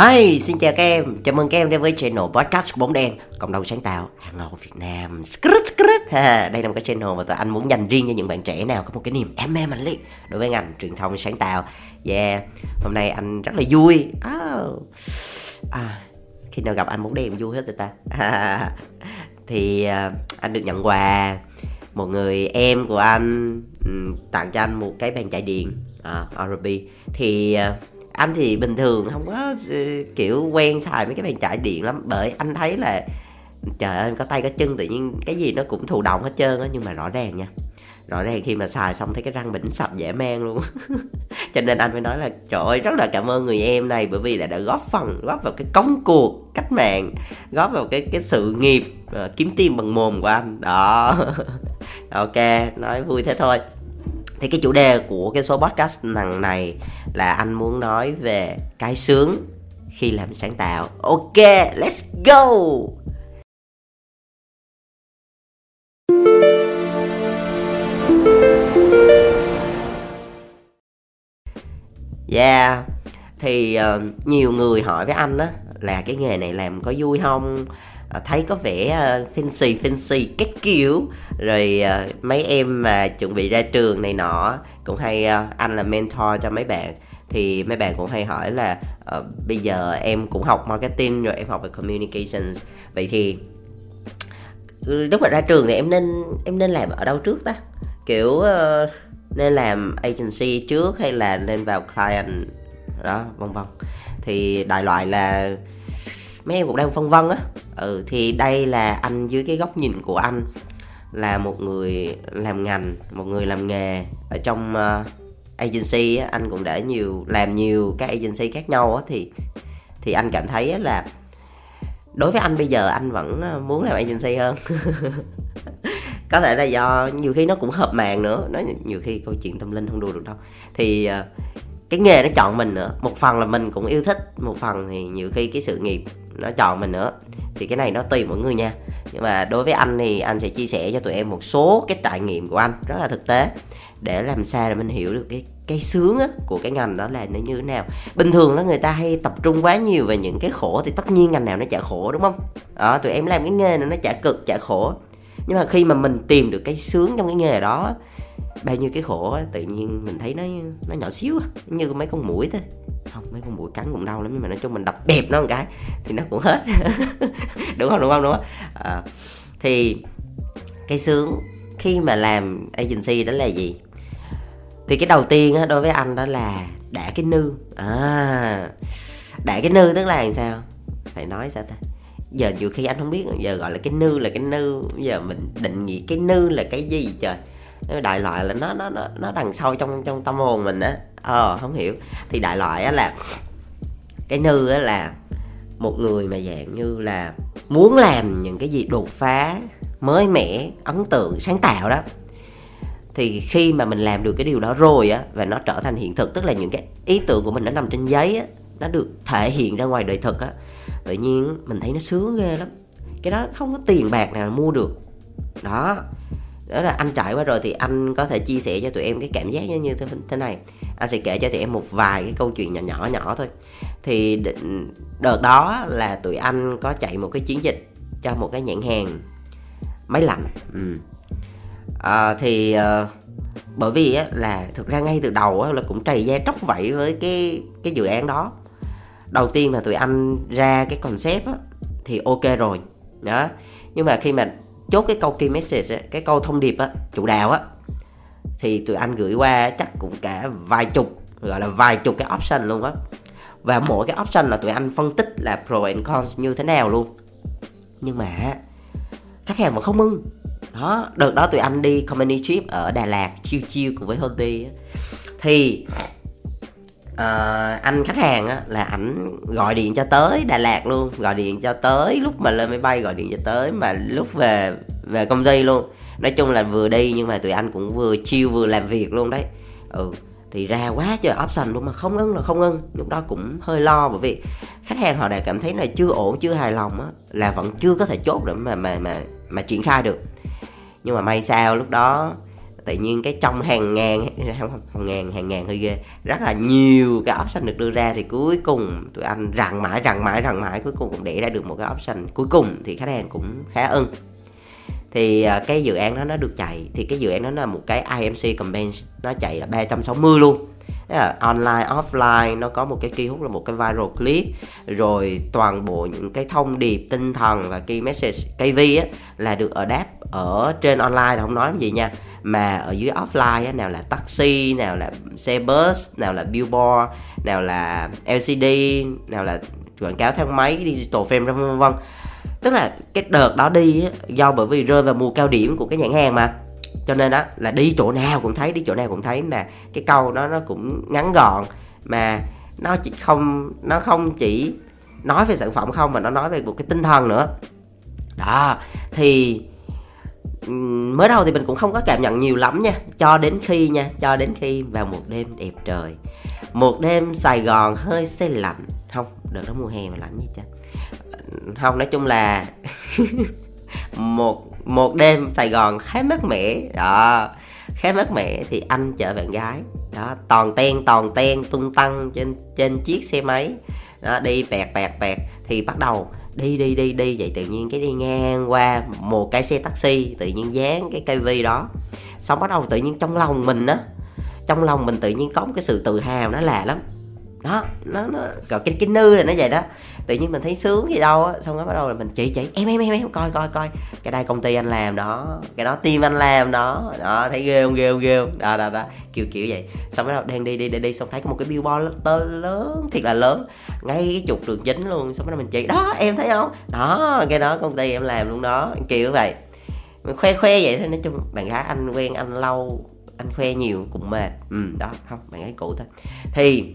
Hi, xin chào các em, chào mừng các em đến với channel podcast của Bóng Đen Cộng đồng sáng tạo hàng đầu Việt Nam. Skrut, skrut. Ha, Đây là một cái channel mà tụi anh muốn dành riêng cho những bạn trẻ nào có một cái niềm đam mê mạnh liệt Đối với ngành truyền thông sáng tạo. Yeah, hôm nay anh rất là vui. Oh. à, Khi nào gặp anh Bóng Đen vui hết rồi ta? Thì uh, anh được nhận quà. Một người em của anh um, tặng cho anh một cái bàn chạy điện à, uh, RB thì uh, anh thì bình thường không có ờ, kiểu quen xài mấy cái bàn chải điện lắm. Bởi anh thấy là trời ơi có tay có chân tự nhiên cái gì nó cũng thụ động hết trơn á. Nhưng mà rõ ràng nha rõ ràng khi mà xài xong thấy cái răng mình sạch dễ mang luôn. Cho nên anh mới nói là trời ơi rất là cảm ơn người em này bởi vì là đã góp phần góp vào cái công cuộc cách mạng góp vào cái cái sự nghiệp uh, kiếm tiền bằng mồm của anh. Đó. Ok nói vui thế thôi thì cái chủ đề của cái số podcast lần này là anh muốn nói về cái sướng khi làm sáng tạo ok let's go Yeah, thì uh, nhiều người hỏi với anh á là cái nghề này làm có vui không? Ờ, thấy có vẻ uh, fancy fancy các kiểu. Rồi uh, mấy em mà chuẩn bị ra trường này nọ cũng hay uh, anh là mentor cho mấy bạn. Thì mấy bạn cũng hay hỏi là uh, bây giờ em cũng học marketing rồi em học về communications. Vậy thì ừ, lúc mà ra trường thì em nên em nên làm ở đâu trước ta? Kiểu uh, nên làm agency trước hay là nên vào client? Đó vân vân. Thì đại loại là mấy em cũng đang phân vân á ừ thì đây là anh dưới cái góc nhìn của anh. Là một người làm ngành một người làm nghề ở trong uh, agency á, anh cũng đã nhiều làm nhiều các agency khác nhau á, thì thì anh cảm thấy là đối với anh bây giờ anh vẫn ờ, muốn làm agency hơn. Có thể là do nhiều khi nó cũng hợp màng nữa. Nó nhiều khi câu chuyện tâm linh không đùa được đâu. Thì ờ, cái nghề nó chọn mình nữa. Một phần là mình cũng yêu thích một phần thì nhiều khi cái sự nghiệp nó chọn mình nữa. Thì cái này nó tùy mỗi người nha. Nhưng mà đối với anh thì anh sẽ chia sẻ cho tụi em một số cái trải nghiệm của anh rất là thực tế để làm sao để mình hiểu được cái cái sướng á, của cái ngành đó là nó như thế nào. Bình thường đó người ta hay tập trung quá nhiều về những cái khổ thì tất nhiên ngành nào nó chả khổ đúng không? Đó tụi em làm cái nghề này nó chả cực chả khổ. Nhưng mà khi mà mình tìm được cái sướng trong cái nghề đó bao nhiêu cái khổ tự nhiên mình thấy nó nó nhỏ xíu như mấy con mũi thôi không mấy con mũi cắn cũng đau lắm nhưng mà nói chung mình đập bẹp nó một cái thì nó cũng hết. Đúng không đúng không đúng không? À, thì cái sướng khi mà làm agency đó là gì? Thì cái đầu tiên á đối với anh đó là đã cái nư. À đã cái nư tức là làm sao? Phải nói sao ta? Giờ nhiều khi anh không biết giờ gọi là cái nư là cái nư giờ mình định nghĩa cái nư là cái gì trời? Đại loại là nó nó nó nó đằng sâu trong trong tâm hồn mình á. Ờ không hiểu. Thì đại loại á là cái nư á là một người mà dạng như là muốn làm những cái gì đột phá, mới mẻ, ấn tượng, sáng tạo đó. Thì khi mà mình làm được cái điều đó rồi á và nó trở thành hiện thực, tức là những cái ý tưởng của mình nó nằm trên giấy á, nó được thể hiện ra ngoài đời thực á, tự nhiên mình thấy nó sướng ghê lắm. Cái đó không có tiền bạc nào mua được. Đó đó là anh trải qua rồi thì anh có thể chia sẻ cho tụi em cái cảm giác như thế, thế này. Anh sẽ kể cho tụi em một vài cái câu chuyện nhỏ nhỏ nhỏ thôi. Thì đợt đó là tụi anh có chạy một cái chiến dịch cho một cái nhãn hàng máy lạnh. Ừ. à, thì uh, bởi vì á, là thực ra ngay từ đầu á, là cũng trầy da tróc vẫy với cái cái dự án đó. Đầu tiên là tụi anh ra cái concept á, thì ok rồi. Đó. Nhưng mà khi mà chốt cái câu key message ấy, cái câu thông điệp á chủ đạo á thì tụi anh gửi qua chắc cũng cả vài chục gọi là vài chục cái option luôn á. Và mỗi cái option là tụi anh phân tích là pro and cons như thế nào luôn. Nhưng mà khách hàng mà không ưng đó đợt đó tụi anh đi company trip ở Đà Lạt chiêu chiêu cùng với Hobby thì uh, anh khách hàng á, là ảnh gọi điện cho tới Đà Lạt luôn gọi điện cho tới lúc mà lên máy bay gọi điện cho tới mà lúc về về công ty luôn. Nói chung là vừa đi nhưng mà tụi anh cũng vừa chiêu vừa làm việc luôn đấy. Ừ thì ra quá trời option luôn mà không ưng là không ưng lúc đó cũng hơi lo bởi vì khách hàng họ đã cảm thấy là chưa ổn chưa hài lòng á là vẫn chưa có thể chốt để mà mà mà mà triển khai được. Nhưng mà may sao lúc đó tự nhiên cái trong hàng ngàn hàng ngàn hàng ngàn hơi ghê. Rất là nhiều cái option được đưa ra thì cuối cùng tụi anh rằng mãi rằng mãi rằng mãi, cuối cùng cũng để ra được một cái option. Cuối cùng thì khách hàng cũng khá ưng. Thì à, cái dự án đó nó được chạy. Thì cái dự án đó là một cái IMC campaign nó chạy là 360 luôn. Yeah, online offline nó có một cái key hút là một cái viral clip. Rồi toàn bộ những cái thông điệp tinh thần và key message KV á là được ở đáp ở trên online. Là không nói gì nha. Mà ở dưới offline á, nào là taxi nào là xe bus nào là billboard nào là LCD nào là quảng cáo theo máy digital frame vân vân. Tức là cái đợt đó đi á, do bởi vì rơi vào mùa cao điểm của cái nhãn hàng mà cho nên đó, là đi chỗ nào cũng thấy, đi chỗ nào cũng thấy mà cái câu đó nó cũng ngắn gọn. Mà nó chỉ không, nó không chỉ nói về sản phẩm không, mà nó nói về một cái tinh thần nữa. Đó, thì mới đầu thì mình cũng không có cảm nhận nhiều lắm nha. Cho đến khi nha, cho đến khi vào một đêm đẹp trời. Một đêm sài gòn hơi xe lạnh. Không đợt đó mùa hè mà lạnh gì chứ. Không, nói chung là một một đêm sài gòn khá mát mẻ, đó. Khá mát mẻ thì anh chở bạn gái, đó. Toàn ten toàn ten, tung tăng trên trên chiếc xe máy, đó, đi bẹt bẹt bẹt thì bắt đầu đi đi đi đi. Vậy tự nhiên cái đi ngang qua một cái xe taxi, tự nhiên dán cái cây vi đó. Xong bắt đầu tự nhiên trong lòng mình á, trong lòng mình tự nhiên có một cái sự tự hào nó lạ lắm. Đó, nó nó còn cái cái nư là nó vậy đó tự nhiên mình thấy sướng gì đâu á xong rồi bắt đầu là mình chỉ chỉ em em em em coi coi coi. Cái đây công ty anh làm đó cái đó team anh làm đó. Đó thấy ghê không ghê không ghê không? Đó đó đó kiểu kiểu vậy. Xong bắt đầu đang đi đi đi đi xong thấy có một cái billboard lớn, lớn thiệt là lớn ngay cái trục đường chính luôn. Xong bắt đầu mình chỉ đó em thấy không? Đó cái đó công ty em làm luôn đó kiểu vậy. Mình khoe khoe vậy thôi nói chung bạn gái anh quen anh lâu anh khoe nhiều cũng mệt. Ừ đó không bạn gái cũ thôi. Thì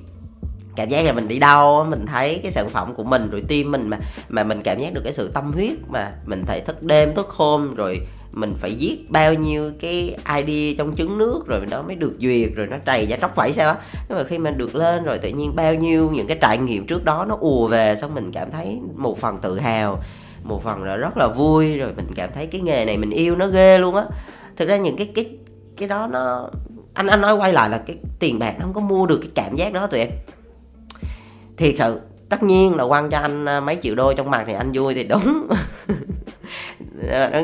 cảm giác là mình đi đâu mình thấy cái sản phẩm của mình, rồi tim mình mà mà mình cảm giác được cái sự tâm huyết mà mình phải thức đêm, thức hôm, rồi mình phải viết bao nhiêu cái ID trong trứng nước, rồi nó mới được duyệt, rồi nó trầy ra tróc vậy sao á. Nhưng mà khi mình được lên rồi tự nhiên bao nhiêu những cái trải nghiệm trước đó nó ùa về, xong mình cảm thấy một phần tự hào, một phần là rất là vui, rồi mình cảm thấy cái nghề này mình yêu nó ghê luôn á. Thực ra những cái cái cái đó nó, anh anh nói quay lại là cái tiền bạc nó không có mua được cái cảm giác đó tụi em thiệt sự tất nhiên là quăng cho anh à, mấy triệu đô trong mặt thì anh vui thì đúng.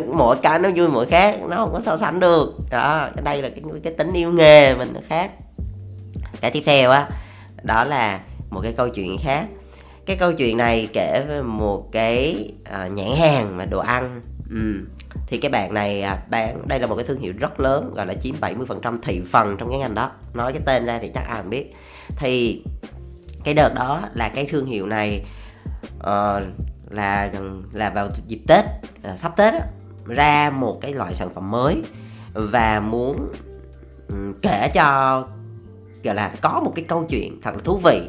Mỗi cái nó vui mỗi khác nó không có so sánh được. Đó cái đây là cái cái tính yêu nghề mình nó khác. Cái tiếp theo á đó là một cái câu chuyện khác. Cái câu chuyện này kể về một cái uh, nhãn hàng mà đồ ăn. Ừ. thì cái bạn này à, bán đây là một cái thương hiệu rất lớn gọi là chiếm 70% thị phần trong cái ngành đó. Nói cái tên ra thì chắc ai cũng biết. Thì cái đợt đó là cái thương hiệu này uh, là gần là vào dịp tết uh, sắp tết đó, ra một cái loại sản phẩm mới và muốn um, kể cho gọi là có một cái câu chuyện thật là thú vị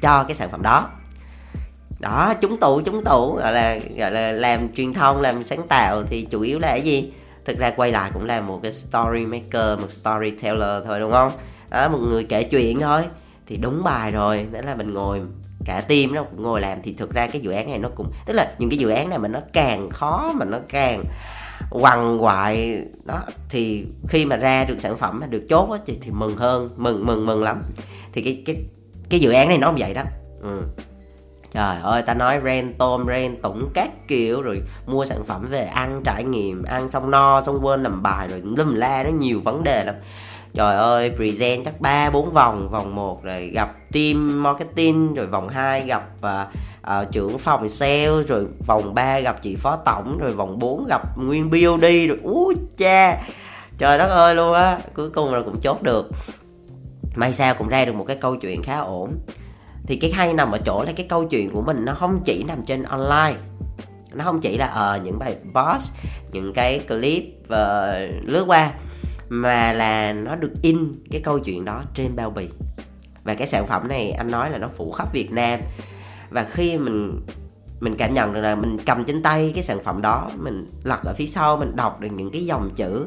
cho cái sản phẩm đó. Đó chúng tụ chúng tụ gọi là gọi là làm truyền thông làm sáng tạo thì chủ yếu là cái gì? Thực ra quay lại cũng là một cái story maker một storyteller thôi đúng không? Đó, một người kể chuyện thôi thì đúng bài rồi. Nên là mình ngồi cả team nó cũng ngồi làm thì thực ra cái dự án này nó cũng tức là những cái dự án này mà nó càng khó mà nó càng quằn quại đó thì khi mà ra được sản phẩm được chốt á thì, thì mừng hơn mừng mừng mừng lắm. Thì cái cái cái dự án này nó không vậy đó. Ừ. trời ơi ta nói ren tôm ren tủng các kiểu rồi mua sản phẩm về ăn trải nghiệm ăn xong no xong quên làm bài rồi lum la nó nhiều vấn đề lắm trời ơi present chắc ba bốn vòng. Vòng 1 rồi gặp team marketing rồi vòng 2 gặp uh, uh, trưởng phòng sale rồi vòng 3 gặp chị phó tổng rồi vòng 4 gặp nguyên BOD rồi. Úi cha trời đất ơi luôn á. Cuối cùng là cũng chốt được. May sao cũng ra được một cái câu chuyện khá ổn. Thì cái hay nằm ở chỗ là cái câu chuyện của mình nó không chỉ nằm trên online. Nó không chỉ là ở uh, những bài post những cái clip uh, lướt qua mà là nó được in cái câu chuyện đó trên bao bì. Và cái sản phẩm này, anh nói là nó phủ khắp Việt Nam. Và khi mình mình cảm nhận được là mình cầm trên tay cái sản phẩm đó, mình lật ở phía sau, mình đọc được những cái dòng chữ,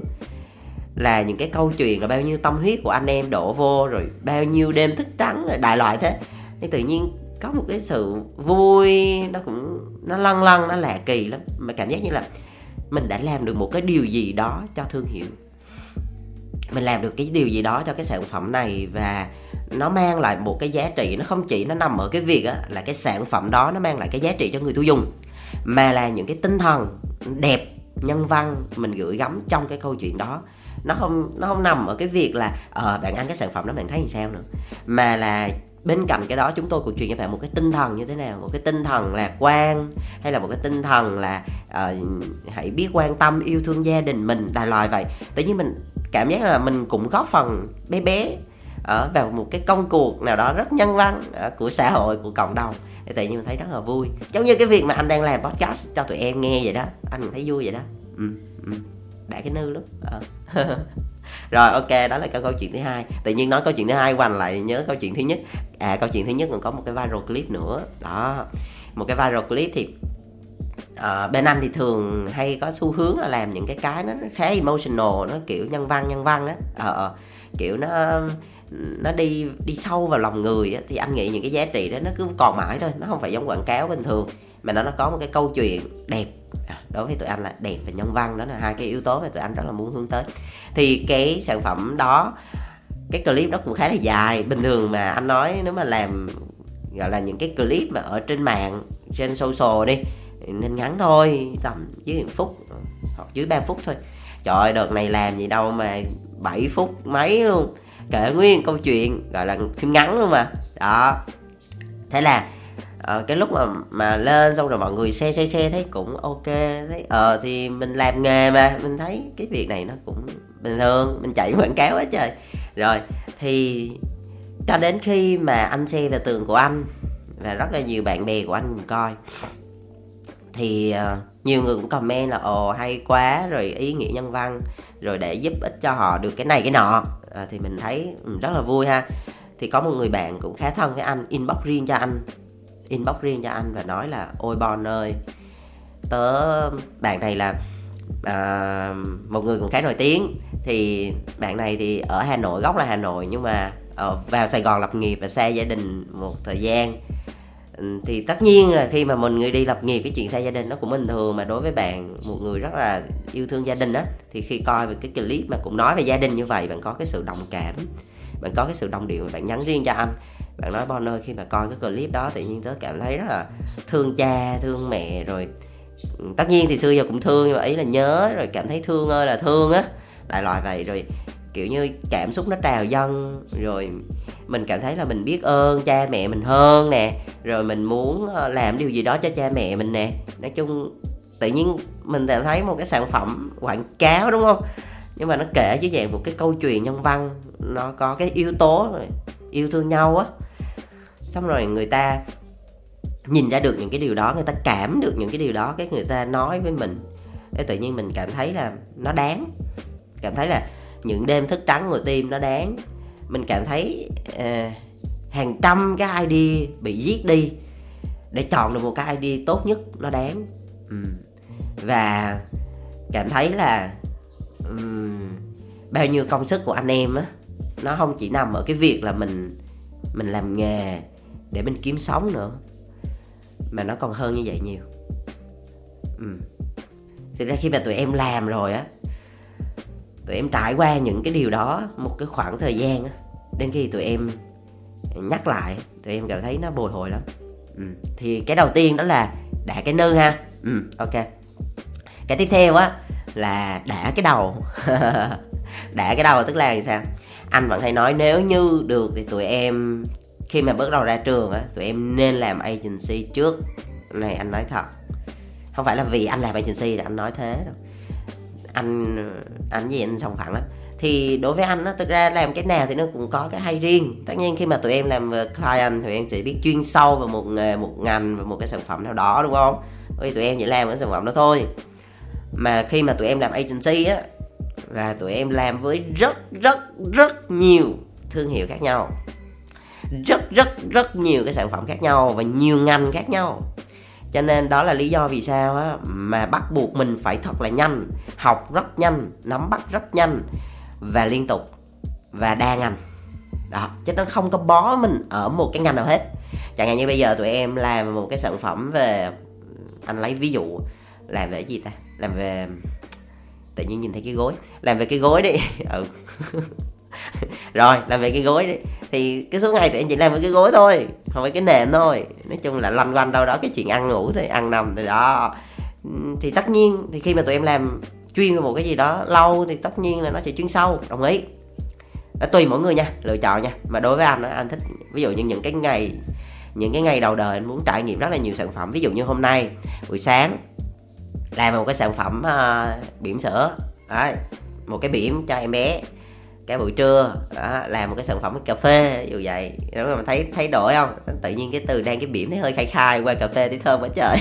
là những cái câu chuyện là bao nhiêu tâm huyết của anh em đổ vô, rồi bao nhiêu đêm thức trắng, rồi đại loại thế. Thì tự nhiên có một cái sự vui, nó cũng, nó lăn lăn nó lạ kỳ lắm. Mà cảm giác như là mình đã làm được một cái điều gì đó cho thương hiệu mình làm được cái điều gì đó cho cái sản phẩm này và nó mang lại một cái giá trị. Nó không chỉ nó nằm ở cái việc á, là cái sản phẩm đó nó mang lại cái giá trị cho người tiêu dùng mà là những cái tinh thần đẹp nhân văn mình gửi gắm trong cái câu chuyện đó. Nó không nó không nằm ở cái việc là ờ bạn ăn cái sản phẩm đó bạn thấy như sao nữa? Mà là bên cạnh cái đó chúng tôi cũng truyền cho bạn một cái tinh thần như thế nào? Một cái tinh thần lạc quan hay là một cái tinh thần là uh, hãy biết quan tâm yêu thương gia đình mình đại loại vậy. Tự nhiên mình cảm giác là mình cũng góp phần bé bé ở vào một cái công cuộc nào đó rất nhân văn ờ, của xã hội của cộng đồng. Thì tự nhiên mình thấy rất là vui. Giống như cái việc mà anh đang làm podcast cho tụi em nghe vậy đó anh thấy vui vậy đó. Ừ, ừ. đã cái nư lắm. À. rồi ok đó là cái câu chuyện thứ hai. Tự nhiên nói câu chuyện thứ hai hoành lại nhớ câu chuyện thứ nhất. À câu chuyện thứ nhất còn có một cái viral clip nữa. Đó. Một cái viral clip thì uh, bên anh thì thường hay có xu hướng là làm những cái cái nó khá emotional nó kiểu nhân văn nhân văn á. Ờ, uh, kiểu nó nó đi đi sâu vào lòng người á, thì anh nghĩ những cái giá trị đó nó cứ còn mãi thôi nó không phải giống quảng cáo bình thường mà nó nó có một cái câu chuyện đẹp. À, đối với tụi anh là đẹp và nhân văn đó là hai cái yếu tố mà tụi anh rất là muốn hướng tới. Thì cái sản phẩm đó cái clip đó cũng khá là dài. Bình thường mà anh nói nếu mà làm gọi là những cái clip mà ở trên mạng trên social đi nên ngắn thôi tầm dưới một phút hoặc dưới 3 phút thôi. Trời ơi đợt này làm gì đâu mà 7 phút mấy luôn. Kể nguyên câu chuyện gọi là phim ngắn luôn mà. Đó. Thế là uh, cái lúc mà mà lên xong rồi mọi người xe xe xe thấy cũng ok. Thấy ờ uh, thì mình làm nghề mà mình thấy cái việc này nó cũng bình thường mình chạy quảng cáo hết trời. Rồi thì cho đến khi mà anh xe về tường của anh và rất là nhiều bạn bè của anh cùng coi thì uh, nhiều người cũng comment là ồ hay quá rồi ý nghĩa nhân văn rồi để giúp ích cho họ được cái này cái nọ. À, thì mình thấy ừ, rất là vui ha. Thì có một người bạn cũng khá thân với anh inbox riêng cho anh inbox riêng cho anh và nói là ôi bon ơi tớ bạn này là à, một người cũng khá nổi tiếng. Thì bạn này thì ở hà nội gốc là hà nội nhưng mà ở, vào sài gòn lập nghiệp và xa gia đình một thời gian thì tất nhiên là khi mà mình người đi lập nghiệp, cái chuyện xa gia đình nó cũng bình thường mà đối với bạn, một người rất là yêu thương gia đình á, thì khi coi về cái clip mà cũng nói về gia đình như vậy, bạn có cái sự đồng cảm, bạn có cái sự đồng điệu, bạn nhắn riêng cho anh. Bạn nói, bon ơi, khi mà coi cái clip đó tự nhiên tớ cảm thấy rất là thương cha, thương mẹ rồi. Tất nhiên thì xưa giờ cũng thương nhưng mà ý là nhớ rồi cảm thấy thương ơi là thương á, đại loại vậy. Rồi kiểu như cảm xúc nó trào dâng, rồi mình cảm thấy là mình biết ơn cha mẹ mình hơn nè, rồi mình muốn ờ, làm điều gì đó cho cha mẹ mình nè. Nói chung tự nhiên mình cảm thấy một cái sản phẩm quảng cáo, đúng không? Nhưng mà nó kể dưới dạng một cái câu chuyện nhân văn, nó có cái yếu tố yêu thương nhau á. Xong rồi người ta nhìn ra được những cái điều đó, người ta cảm được những cái điều đó, cái người ta nói với mình. Để tự nhiên mình cảm thấy là nó đáng. Cảm thấy là những đêm thức trắng ngồi tim nó đáng mình cảm thấy uh, hàng trăm cái ID bị giết đi để chọn được một cái ID tốt nhất nó đáng ừ. và cảm thấy là um, bao nhiêu công sức của anh em á nó không chỉ nằm ở cái việc là mình mình làm nghề để mình kiếm sống nữa mà nó còn hơn như vậy nhiều ừ. thực ra khi mà tụi em làm rồi á tụi em trải qua những cái điều đó một cái khoảng thời gian đến khi tụi em nhắc lại, tụi em cảm thấy nó bồi hồi lắm. Ừ. thì cái đầu tiên đó là đã cái nơ ha. Ừ ok. Cái tiếp theo á là đã cái đầu. Đã cái đầu tức là làm sao? Anh vẫn hay nói nếu như được thì tụi em, khi mà bước đầu ra trường á, tụi em nên làm agency trước. Này, anh nói thật. Không phải là vì anh làm agency là anh nói thế đâu anh anh gì anh sòng phẳng lắm thì đối với anh á, thực ra làm cái nào thì nó cũng có cái hay riêng. Tất nhiên khi mà tụi em làm ờ, client thì em chỉ biết chuyên sâu vào một nghề, một ngành và một cái sản phẩm nào đó, đúng không? Vì tụi em chỉ làm cái sản phẩm đó thôi. Mà khi mà tụi em làm agency á, là tụi em làm với rất rất rất nhiều thương hiệu khác nhau. Rất rất rất nhiều cái sản phẩm khác nhau và nhiều ngành khác nhau cho nên đó là lý do vì sao á, mà bắt buộc mình phải thật là nhanh, học rất nhanh, nắm bắt rất nhanh và liên tục và đa ngành. Đó, chứ nó không có bó mình ở một cái ngành nào hết. Chẳng hạn như bây giờ tụi em làm một cái sản phẩm về, anh lấy ví dụ, làm về gì ta? Làm về, tự nhiên nhìn thấy cái gối. Làm về cái gối đi. Ừ. Rồi, làm về cái gối đi thì cái số ngày tụi em chỉ làm với cái gối thôi không phải cái nệm thôi. Nói chung là lanh quanh đâu đó cái chuyện ăn ngủ thì ăn nằm thì đó. Thì tất nhiên thì khi mà tụi em làm chuyên về một cái gì đó lâu thì tất nhiên là nó sẽ chuyên sâu đồng ý. Đó, tùy mỗi người nha lựa chọn nha. Mà đối với anh anh thích ví dụ như những cái ngày những cái ngày đầu đời anh muốn trải nghiệm rất là nhiều sản phẩm. Ví dụ như hôm nay buổi sáng làm một cái sản phẩm uh, bỉm sữa đấy, một cái bỉm cho em bé cái buổi trưa đó, làm một cái sản phẩm cà phê dù vậy. Nếu mà thấy thấy đổi không? Tự nhiên cái từ đang cái biển thấy hơi khai khai qua cà phê thấy thơm quá trời.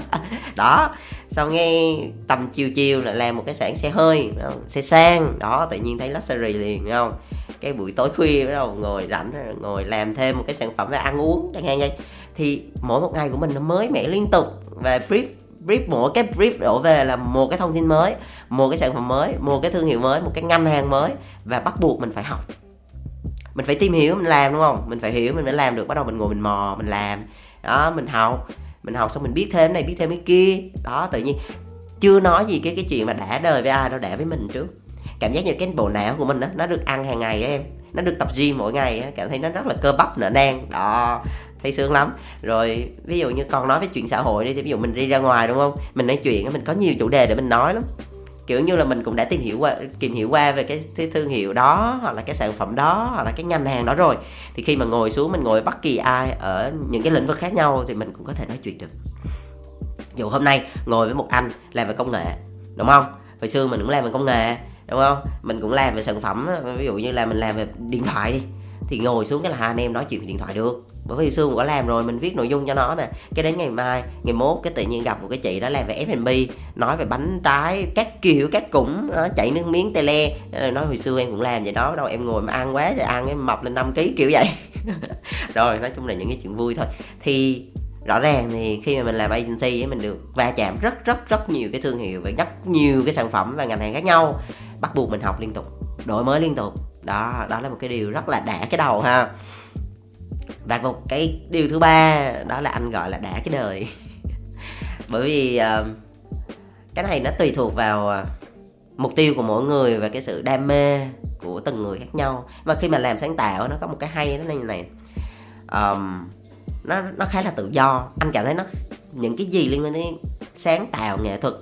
Đó sau nghe tầm chiều chiều là làm một cái sản xe hơi xe sang đó tự nhiên thấy luxury liền đúng không? Cái buổi tối khuya bắt đầu ngồi rảnh ngồi làm thêm một cái sản phẩm về ăn uống chẳng hạn vậy. Thì mỗi một ngày của mình nó mới mẻ liên tục. Và brief brief, mỗi cái brief đổ về là một cái thông tin mới, một cái sản phẩm mới, một cái thương hiệu mới, một cái ngành hàng mới và bắt buộc mình phải học. Mình phải tìm hiểu, mình làm, đúng không? Mình phải hiểu, mình mới làm được. Bắt đầu mình ngồi mình mò, mình làm. Đó, mình học mình học xong mình biết thêm này, biết thêm cái kia. Đó, tự nhiên chưa nói gì cái cái chuyện mà đã đời với ai đâu, đã với mình trước. Cảm giác như cái bộ não của mình đó nó được ăn hàng ngày em. Nó được tập gym mỗi ngày á, cảm thấy nó rất là cơ bắp, nở nang. Đó thấy sướng lắm. Rồi ví dụ như còn nói về chuyện xã hội đi thì ví dụ mình đi ra ngoài đúng không? Mình nói chuyện mình có nhiều chủ đề để mình nói lắm. Kiểu như là mình cũng đã tìm hiểu qua tìm hiểu qua về cái, cái thương hiệu đó hoặc là cái sản phẩm đó hoặc là cái ngành hàng đó rồi. Thì khi mà ngồi xuống mình ngồi bất kỳ ai ở những cái lĩnh vực khác nhau thì mình cũng có thể nói chuyện được. Dù hôm nay ngồi với một anh làm về công nghệ đúng không? Hồi xưa mình cũng làm về công nghệ đúng không? Mình cũng làm về sản phẩm ví dụ như là mình làm về điện thoại đi. Thì ngồi xuống cái là hai anh em nói chuyện về điện thoại được bởi vì xưa mình có làm rồi mình viết nội dung cho nó mà. Cái đến ngày mai ngày mốt cái tự nhiên gặp một cái chị đó làm về F&B nói về bánh trái các kiểu các cũng đó, chạy nước miếng tele. Ờ, nói hồi xưa em cũng làm vậy đó đâu em ngồi mà ăn quá rồi ăn em mập lên 5 kg kiểu vậy. Rồi nói chung là những cái chuyện vui thôi. Thì rõ ràng thì khi mà mình làm agency mình được va chạm rất rất rất nhiều cái thương hiệu và rất nhiều cái sản phẩm và ngành hàng khác nhau. Bắt buộc mình học liên tục đổi mới liên tục. Đó đó là một cái điều rất là đã cái đầu ha và một cái điều thứ ba đó là anh gọi là đã cái đời. Bởi vì uh, cái này nó tùy thuộc vào ờ, mục tiêu của mỗi người và cái sự đam mê của từng người khác nhau. Mà khi mà làm sáng tạo nó có một cái hay nó như này. Um, nó nó khá là tự do. Anh cảm thấy nó những cái gì liên quan đến sáng tạo nghệ thuật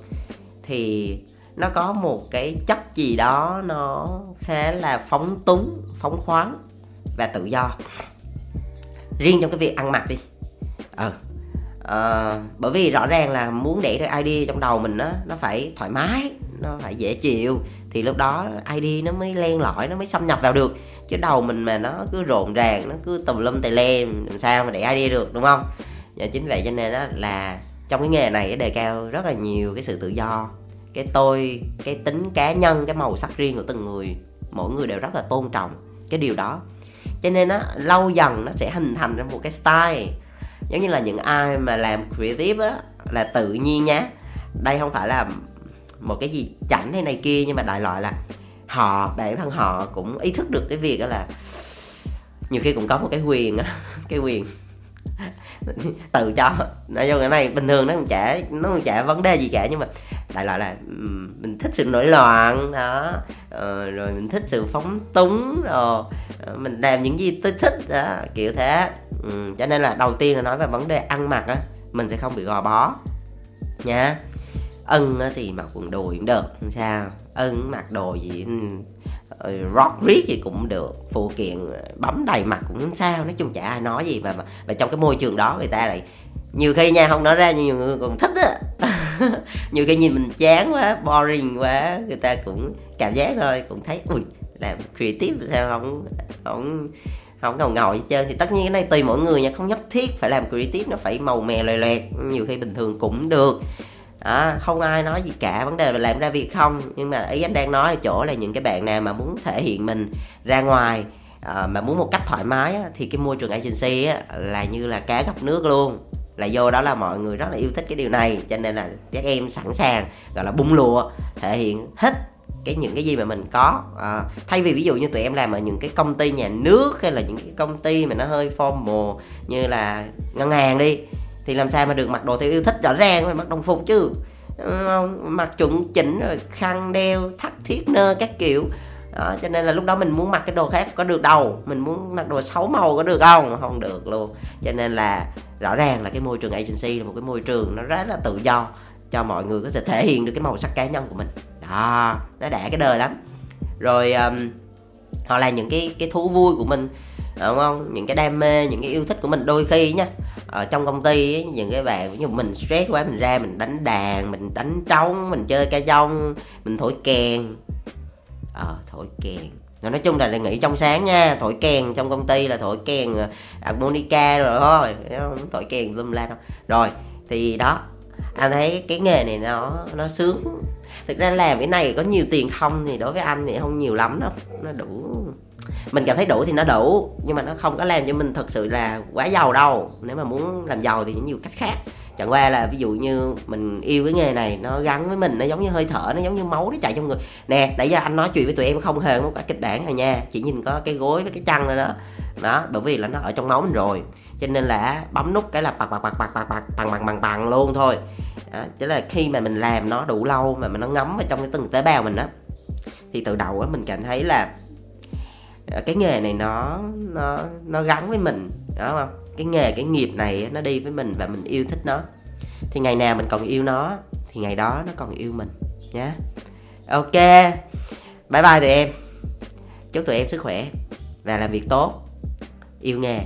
thì nó có một cái chất gì đó nó khá là phóng túng phóng khoáng và tự do. riêng trong cái việc ăn mặc đi. Ừ. Ờ à, bởi vì rõ ràng là muốn để ra ID trong đầu mình nó nó phải thoải mái nó phải dễ chịu thì lúc đó ID nó mới len lỏi nó mới xâm nhập vào được. Chứ đầu mình mà nó cứ rộn ràng nó cứ tùm lum tè lem làm sao mà để ID được đúng không? Và chính vậy cho nên đó là trong cái nghề này đề cao rất là nhiều cái sự tự do. Cái tôi cái tính cá nhân cái màu sắc riêng của từng người mỗi người đều rất là tôn trọng cái điều đó cho nên nó lâu dần nó sẽ hình thành ra một cái style. Giống như là những ai mà làm creative á, là tự nhiên nhá. Đây không phải là một cái gì chảnh hay này kia, nhưng mà đại loại là họ, bản thân họ cũng ý thức được cái việc đó là nhiều khi cũng có một cái quyền á, cái quyền tự cho. Nói chung cái này bình thường nó cũng chả, nó cũng chả vấn đề gì cả, nhưng mà đại loại là mình thích sự nổi loạn đó. Ờ, rồi mình thích sự phóng túng rồi ờ, mình làm những gì tôi thích đó kiểu thế. Ừ, cho nên là đầu tiên là nói về vấn đề ăn mặc á mình sẽ không bị gò bó nha. Ân thì mặc quần đùi cũng được sao. Ân mặc đồ gì ờ, rock riết gì cũng được. Phụ kiện ờ, bấm đầy mặt cũng không sao. Nói chung chả ai nói gì mà và trong cái môi trường đó người ta lại nhiều khi nha không nói ra nhưng nhiều người còn thích á. nhiều khi nhìn mình chán quá boring quá người ta cũng cảm giác thôi cũng thấy ui làm creative sao không không không ngầu ngầu gì chơi thì tất nhiên cái này tùy mỗi người nha không nhất thiết phải làm creative nó phải màu mè loè loẹt nhiều khi bình thường cũng được. À, không ai nói gì cả vấn đề là làm ra việc không. Nhưng mà ý anh đang nói ở chỗ là những cái bạn nào mà muốn thể hiện mình ra ngoài à, mà muốn một cách thoải mái á, thì cái môi trường agency á, là như là cá gặp nước luôn là vô đó là mọi người rất là yêu thích cái điều này cho nên là các em sẵn sàng gọi là bung lùa thể hiện hết cái những cái gì mà mình có. À, thay vì ví dụ như tụi em làm ở những cái công ty nhà nước hay là những cái công ty mà nó hơi formal như là ngân hàng đi thì làm sao mà được mặc đồ theo yêu thích rõ ràng phải mặc đồng phục chứ? Không mặc chuẩn chỉnh rồi khăn đeo thắt thiết nơ các kiểu đó, cho nên là lúc đó mình muốn mặc cái đồ khác có được đâu. Mình muốn mặc đồ xấu màu có được không? Không được luôn. Cho nên là rõ ràng là cái môi trường agency là một cái môi trường nó rất là tự do cho mọi người có thể thể hiện được cái màu sắc cá nhân của mình. Đó nó đã cái đời lắm. Rồi um, hoặc là những cái cái thú vui của mình đúng không? Những cái đam mê những cái yêu thích của mình đôi khi nhá. ở trong công ty ấy, những cái bạn ví dụ mình stress quá mình ra mình đánh đàn mình đánh trống mình chơi ca dông mình thổi kèn ờ thổi kèn. Rồi nói chung là nghĩ trong sáng nha, thổi kèn, trong công ty là thổi kèn ờ, harmonica rồi thôi không? Thổi kèn lum la đâu. Rồi, thì đó, anh thấy cái nghề này nó nó sướng. Thực ra làm cái này có nhiều tiền không thì đối với anh thì không nhiều lắm đâu. Nó đủ. Mình cảm thấy đủ thì nó đủ, nhưng mà nó không có làm cho mình thật sự là quá giàu đâu. Nếu mà muốn làm giàu thì nhiều cách khác chẳng qua là ví dụ như mình yêu cái nghề này nó gắn với mình nó giống như hơi thở nó giống như máu nó chạy trong người. Nè nãy giờ anh nói chuyện với tụi em không hề có cả kịch bản rồi nha chỉ nhìn có cái gối với cái chân thôi đó. Đó bởi vì là nó ở trong máu mình rồi. Cho nên là bấm nút cái là bạc bạc bạc bạc bạc bạc bằng bằng bằng bằng luôn thôi. Đó, chứ là khi mà mình làm nó đủ lâu mà mình nó ngấm vào trong cái từng tế bào mình á thì từ đầu á mình cảm thấy là ờ, cái nghề này nó nó nó gắn với mình đó không? Cái nghề, cái nghiệp này nó đi với mình và mình yêu thích nó. Thì ngày nào mình còn yêu nó, thì ngày đó nó còn yêu mình nhé ok, bye bye tụi em. Chúc tụi em sức khỏe và làm việc tốt. Yêu nghề,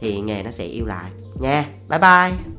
thì nghề nó sẽ yêu lại, nha. Bye bye.